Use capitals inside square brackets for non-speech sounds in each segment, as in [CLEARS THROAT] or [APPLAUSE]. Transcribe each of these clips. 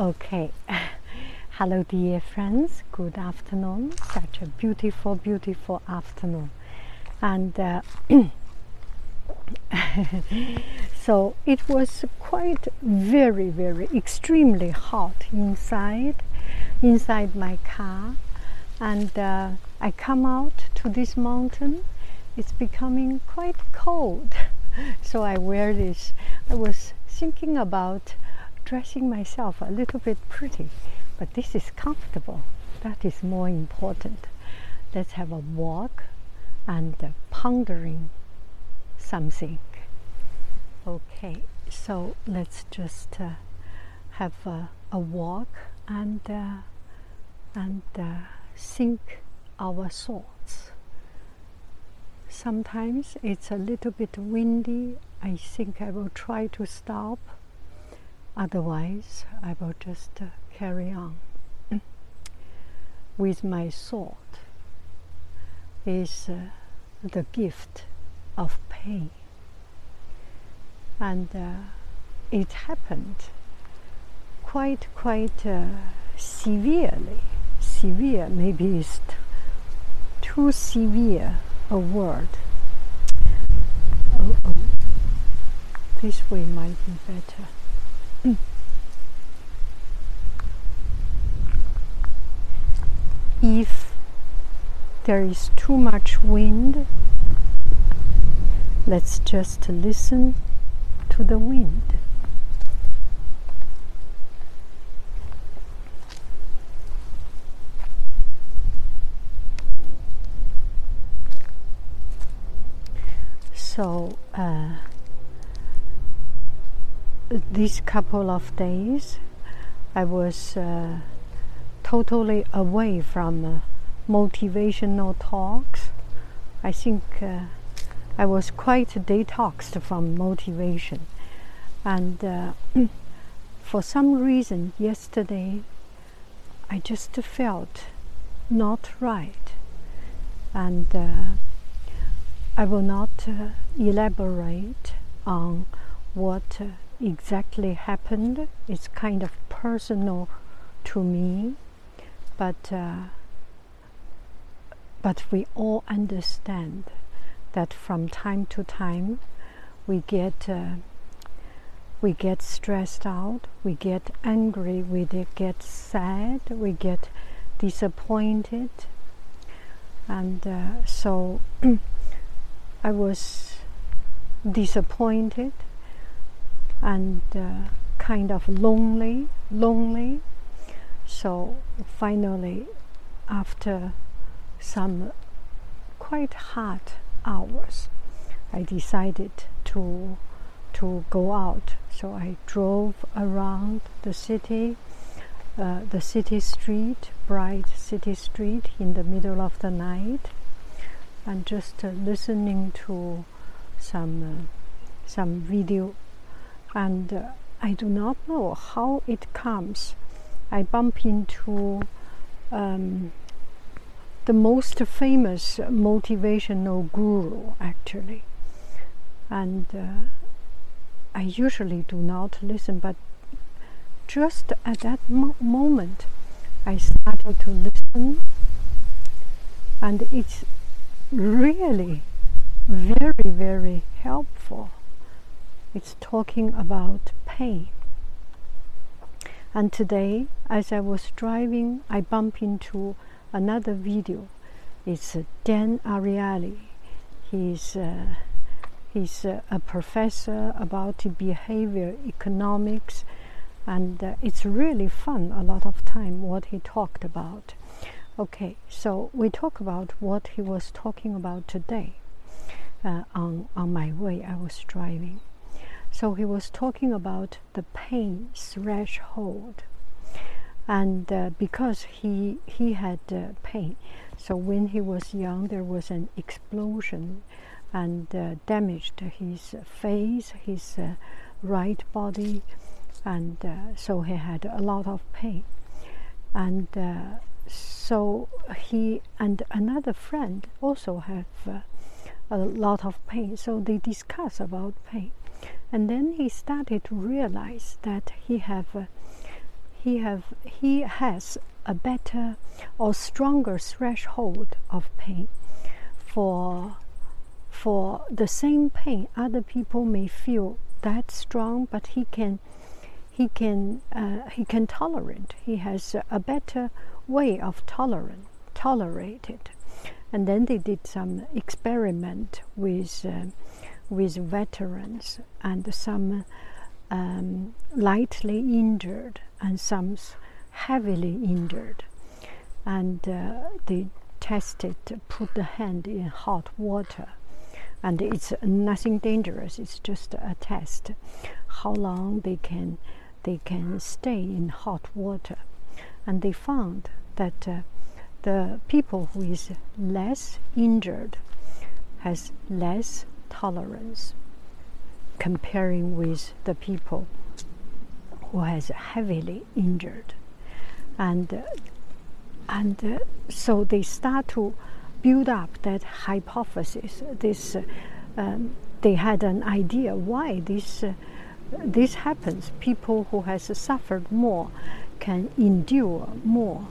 Okay. [LAUGHS] Hello, dear friends. Good afternoon. Such a beautiful, beautiful afternoon. And uh, [COUGHS] so it was quite very, very extremely hot inside, inside my car. And uh, I come out to this mountain. It's becoming quite cold. [LAUGHS] So I wear this. I was thinking about dressing myself a little bit pretty, but this is comfortable. That is more important. Let's have a walk and uh, pondering something. Okay, so let's just uh, have a, a, walk and uh, and uh, think our thoughts. Sometimes it's a little bit windy. I think I will try to stop Otherwise, I will just uh, carry on. With my thought is uh, the gift of pain. And uh, it happened quite, quite uh, severely. Severe, maybe t- too severe a word. Oh, oh. This way might be better. If there is too much wind, let's just listen to the wind. So, uh, these couple of days, I was uh, totally away from uh, motivational talks. I think uh, I was quite detoxed from motivation. And uh, [CLEARS THROAT] for some reason, yesterday, I just felt not right. And uh, I will not uh, elaborate on what exactly happened. It's kind of personal to me, but uh, but we all understand that from time to time we get uh, we get stressed out, we get angry, we get sad, we get disappointed, and uh, so [CLEARS THROAT] I was disappointed and uh, kind of lonely, lonely. So finally, after some quite hard hours, I decided to to go out. So I drove around the city, uh, the city street, bright city street, in the middle of the night, and just uh, listening to some uh, some video and uh, I do not know how it comes. I bump into um, the most famous motivational guru, actually. And uh, I usually do not listen, but just at that mo- moment, I started to listen, and it's really very, very helpful. It's talking about pain. And today, as I was driving, I bumped into another video. It's uh, Dan Ariely. He's uh, he's uh, a professor about behavior economics, and uh, it's really fun. A lot of time what he talked about. Okay, so we talk about what he was talking about today. Uh, on on my way, I was driving. So he was talking about the pain threshold. And uh, because he he had uh, pain. So when he was young there was an explosion and uh, damaged his face his uh, right body. And uh, so he had a lot of pain. And uh, so he and another friend also have a lot of pain. So they discuss about pain and then he started to realize that he have he have he has a better or stronger threshold of pain. For for the same pain other people may feel that strong but he can he can uh, he can tolerate. He has a better way of tolerant tolerate it and then they did some experiment with uh, with veterans and some um, lightly injured and some heavily injured. And uh, they tested, put the hand in hot water. And it's nothing dangerous, it's just a test. How long they can, they can stay in hot water. And they found that uh, the people who is less injured has less tolerance comparing with the people who has heavily injured. And and uh, so they start to build up that hypothesis this uh, um, they had an idea why this uh, this happens. People who has suffered more can endure more.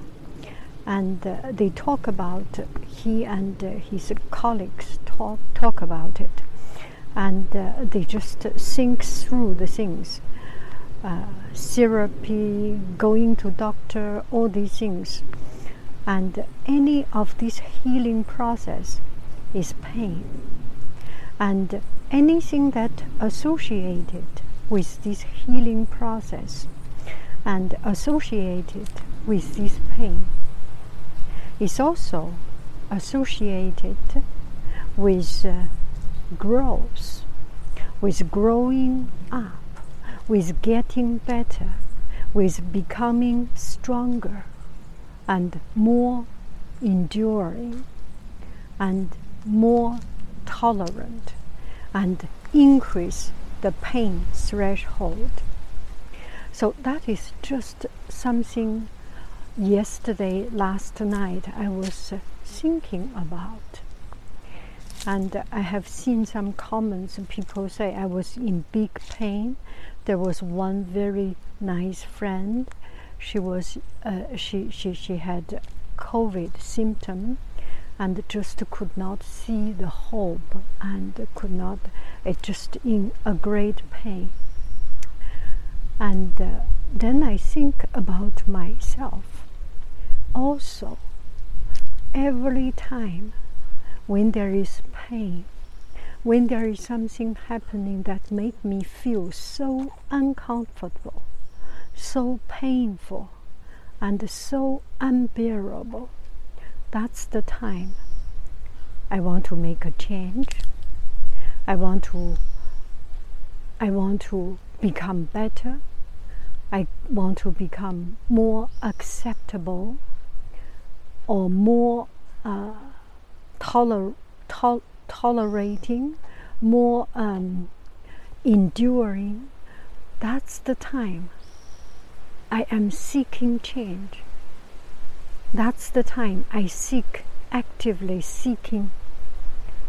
And uh, they talk about he and uh, his colleagues talk talk about it and uh, they just think through the things. Uh, therapy going to doctor all these things. And any of this healing process is pain. And anything that associated with this healing process and associated with this pain is also associated with uh, growth, with growing up, with getting better, with becoming stronger and more enduring and more tolerant and increase the pain threshold. So that is just something yesterday, last night, I was uh, thinking about. And I have seen some comments, and people say I was in big pain. There was one very nice friend. She was uh, she, she she had COVID symptom, and just could not see the hope, and could not. It just in a great pain. And uh, then I think about myself. Also, every time when there is pain, when there is something happening that make me feel so uncomfortable, so painful, and so unbearable, that's the time I want to make a change. I want to I want to become better. I want to become more acceptable or more uh, toler- to- tolerating, more um, enduring, that's the time I am seeking change. That's the time I seek, actively seeking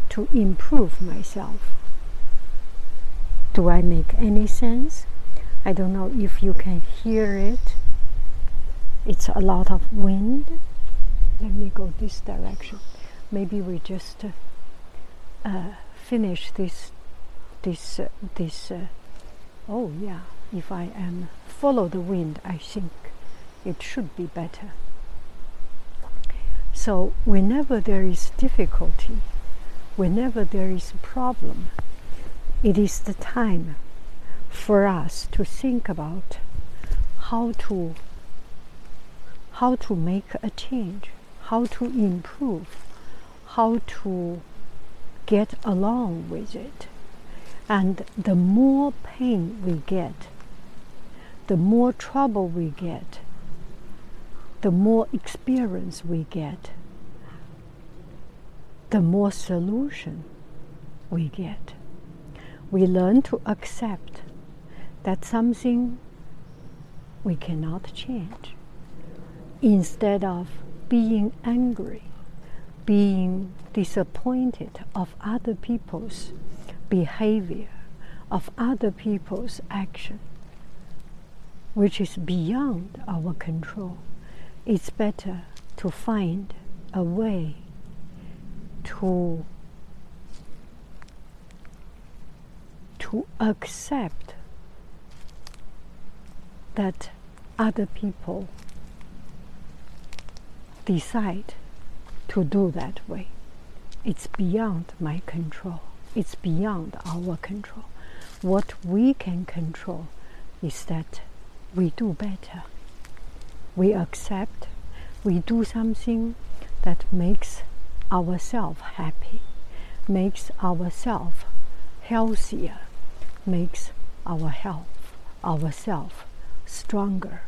to improve myself. Do I make any sense? I don't know if you can hear it. It's a lot of wind. Let me go this direction. Maybe we just uh, uh, finish this, this, uh, this. Uh, oh yeah, if I am follow the wind, I think it should be better. So whenever there is difficulty, whenever there is a problem, it is the time for us to think about how to how to make a change, how to improve, how to get along with it. And the more pain we get, the more trouble we get, the more experience we get, the more solution we get we learn to accept that something we cannot change instead of being angry, being disappointed of other people's behavior, of other people's action, which is beyond our control. It's better to find a way to to accept that other people decide to do that way. It's beyond my control. It's beyond our control. What we can control is that we do better. We accept, we do something that makes ourselves happy, makes ourselves healthier, makes our health, ourself stronger.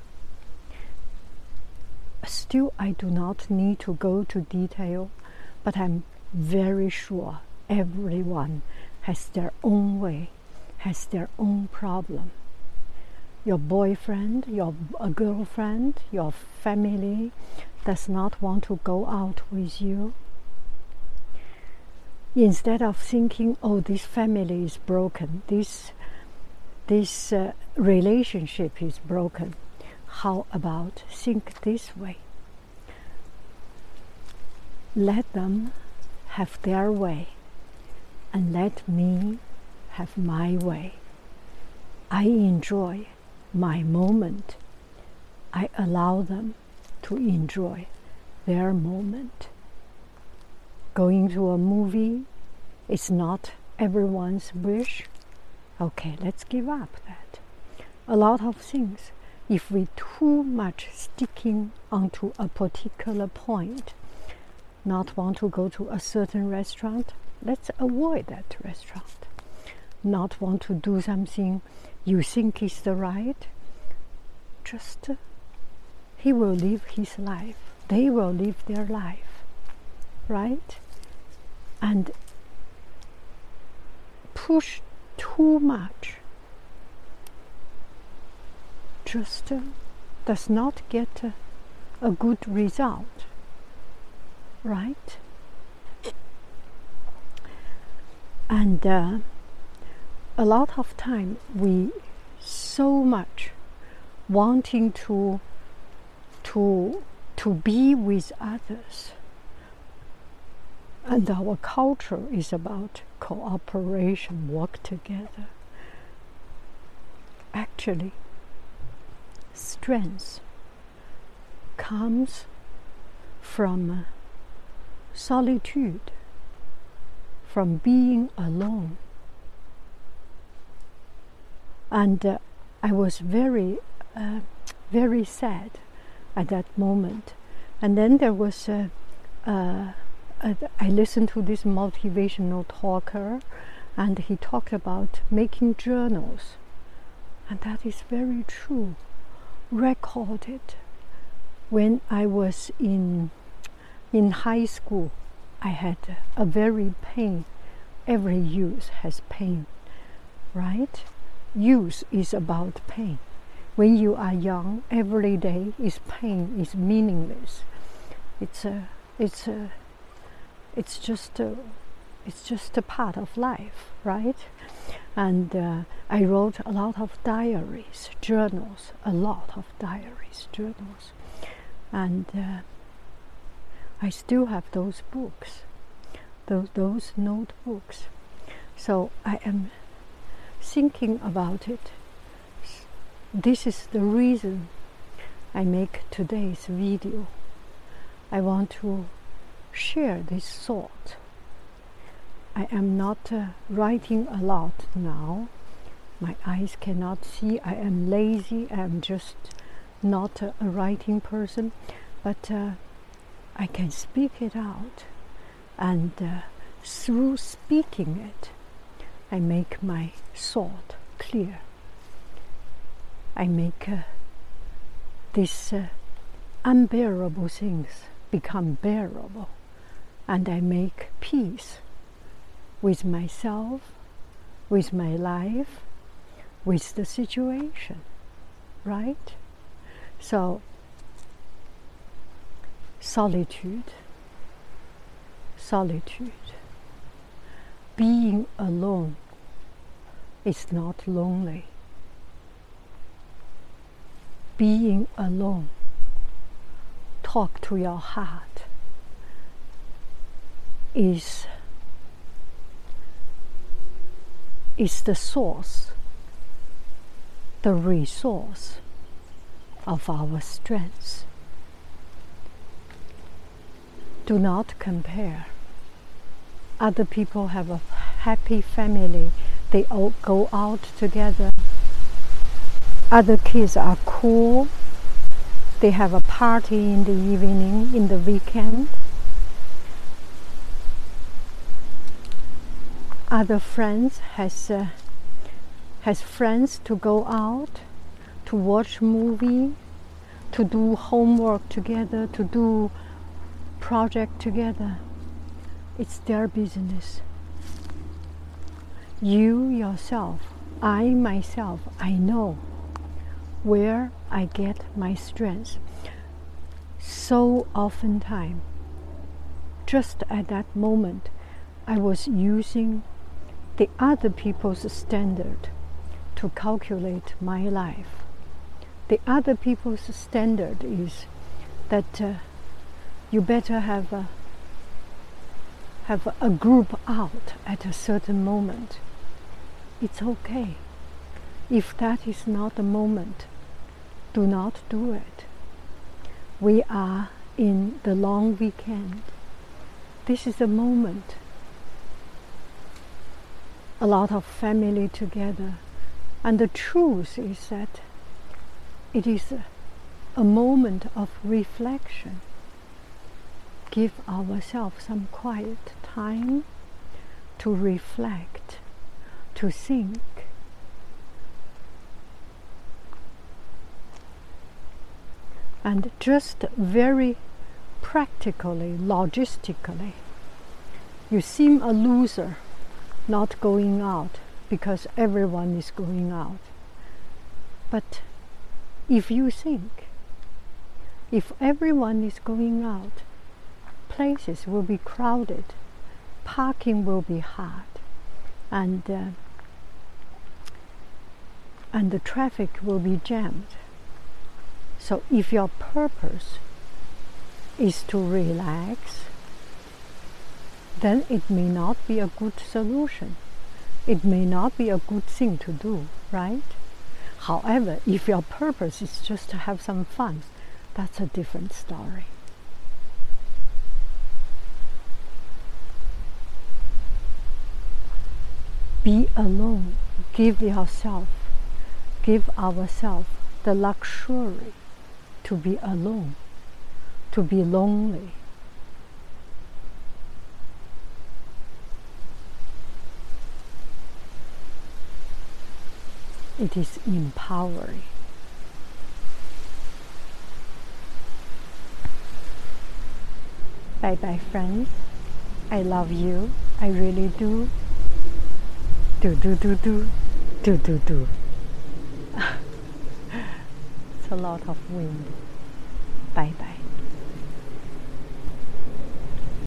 Still, I do not need to go to detail, but I'm very sure everyone has their own way, has their own problem. Your boyfriend, your girlfriend, your family does not want to go out with you. Instead of thinking, oh, this family is broken, this, this uh, relationship is broken, how about think this way? Let them have their way and let me have my way. I enjoy my moment. I allow them to enjoy their moment. Going to a movie is not everyone's wish. Okay, let's give up that. A lot of things, if we too much sticking onto a particular point, not want to go to a certain restaurant, let's avoid that restaurant. Not want to do something you think is the right, just uh, he will live his life. They will live their life, right? and push too much just uh, does not get a good result, right? And uh, a lot of time we so much wanting to to to be with others and our culture is about cooperation, work together. Actually, strength comes from solitude, from being alone. And uh, I was very, uh, very sad at that moment. And then there was a, a I listened to this motivational talker, and he talked about making journals, and that is very true. Recorded when I was in in high school, I had a very pain. Every youth has pain, right? youth is about pain. When you are young, every day is pain, is meaningless. It's a, it's a, it's just a, it's just a part of life, right? And uh, I wrote a lot of diaries, journals, a lot of diaries, journals, and uh, I still have those books, those those notebooks. So I am thinking about it. This is the reason I make today's video. I want to share this thought. I am not uh, writing a lot now. My eyes cannot see. I am lazy. I am just not a, a writing person. But uh, I can speak it out. And uh, through speaking it, I make my thought clear. I make uh, these uh, unbearable things become bearable, and I make peace with myself, with my life, with the situation, right? So, solitude, solitude, being alone is not lonely. Being alone, talk to your heart, is, is the source, the resource of our strength. Do not compare. Other people have a happy family they all go out together. Other kids are cool. They have a party in the evening, in the weekend. Other friends has uh, has friends to go out, to watch movie, to do homework together, to do project together. It's their business you yourself, I myself, I know where I get my strength. So oftentimes, just at that moment, I was using the other people's standard to calculate my life. The other people's standard is that uh, you better have a have a group out at a certain moment it's okay. If that is not the moment, do not do it. We are in the long weekend. This is a moment. A lot of family together. And the truth is that it is a, moment of reflection. Give ourselves some quiet time to reflect to think. And just very practically, logistically, you seem a loser not going out because everyone is going out. But if you think, if everyone is going out, places will be crowded, parking will be hard, and uh, and the traffic will be jammed. So if your purpose is to relax, then it may not be a good solution. It may not be a good thing to do, right? However, if your purpose is just to have some fun, that's a different story. Be alone. Give yourself, give ourselves the luxury to be alone, to be lonely. it is empowering. Bye bye, friends. I love you. I really do. Do, do, do, do. Do, do, do. [LAUGHS] it's a lot of wind. Bye bye.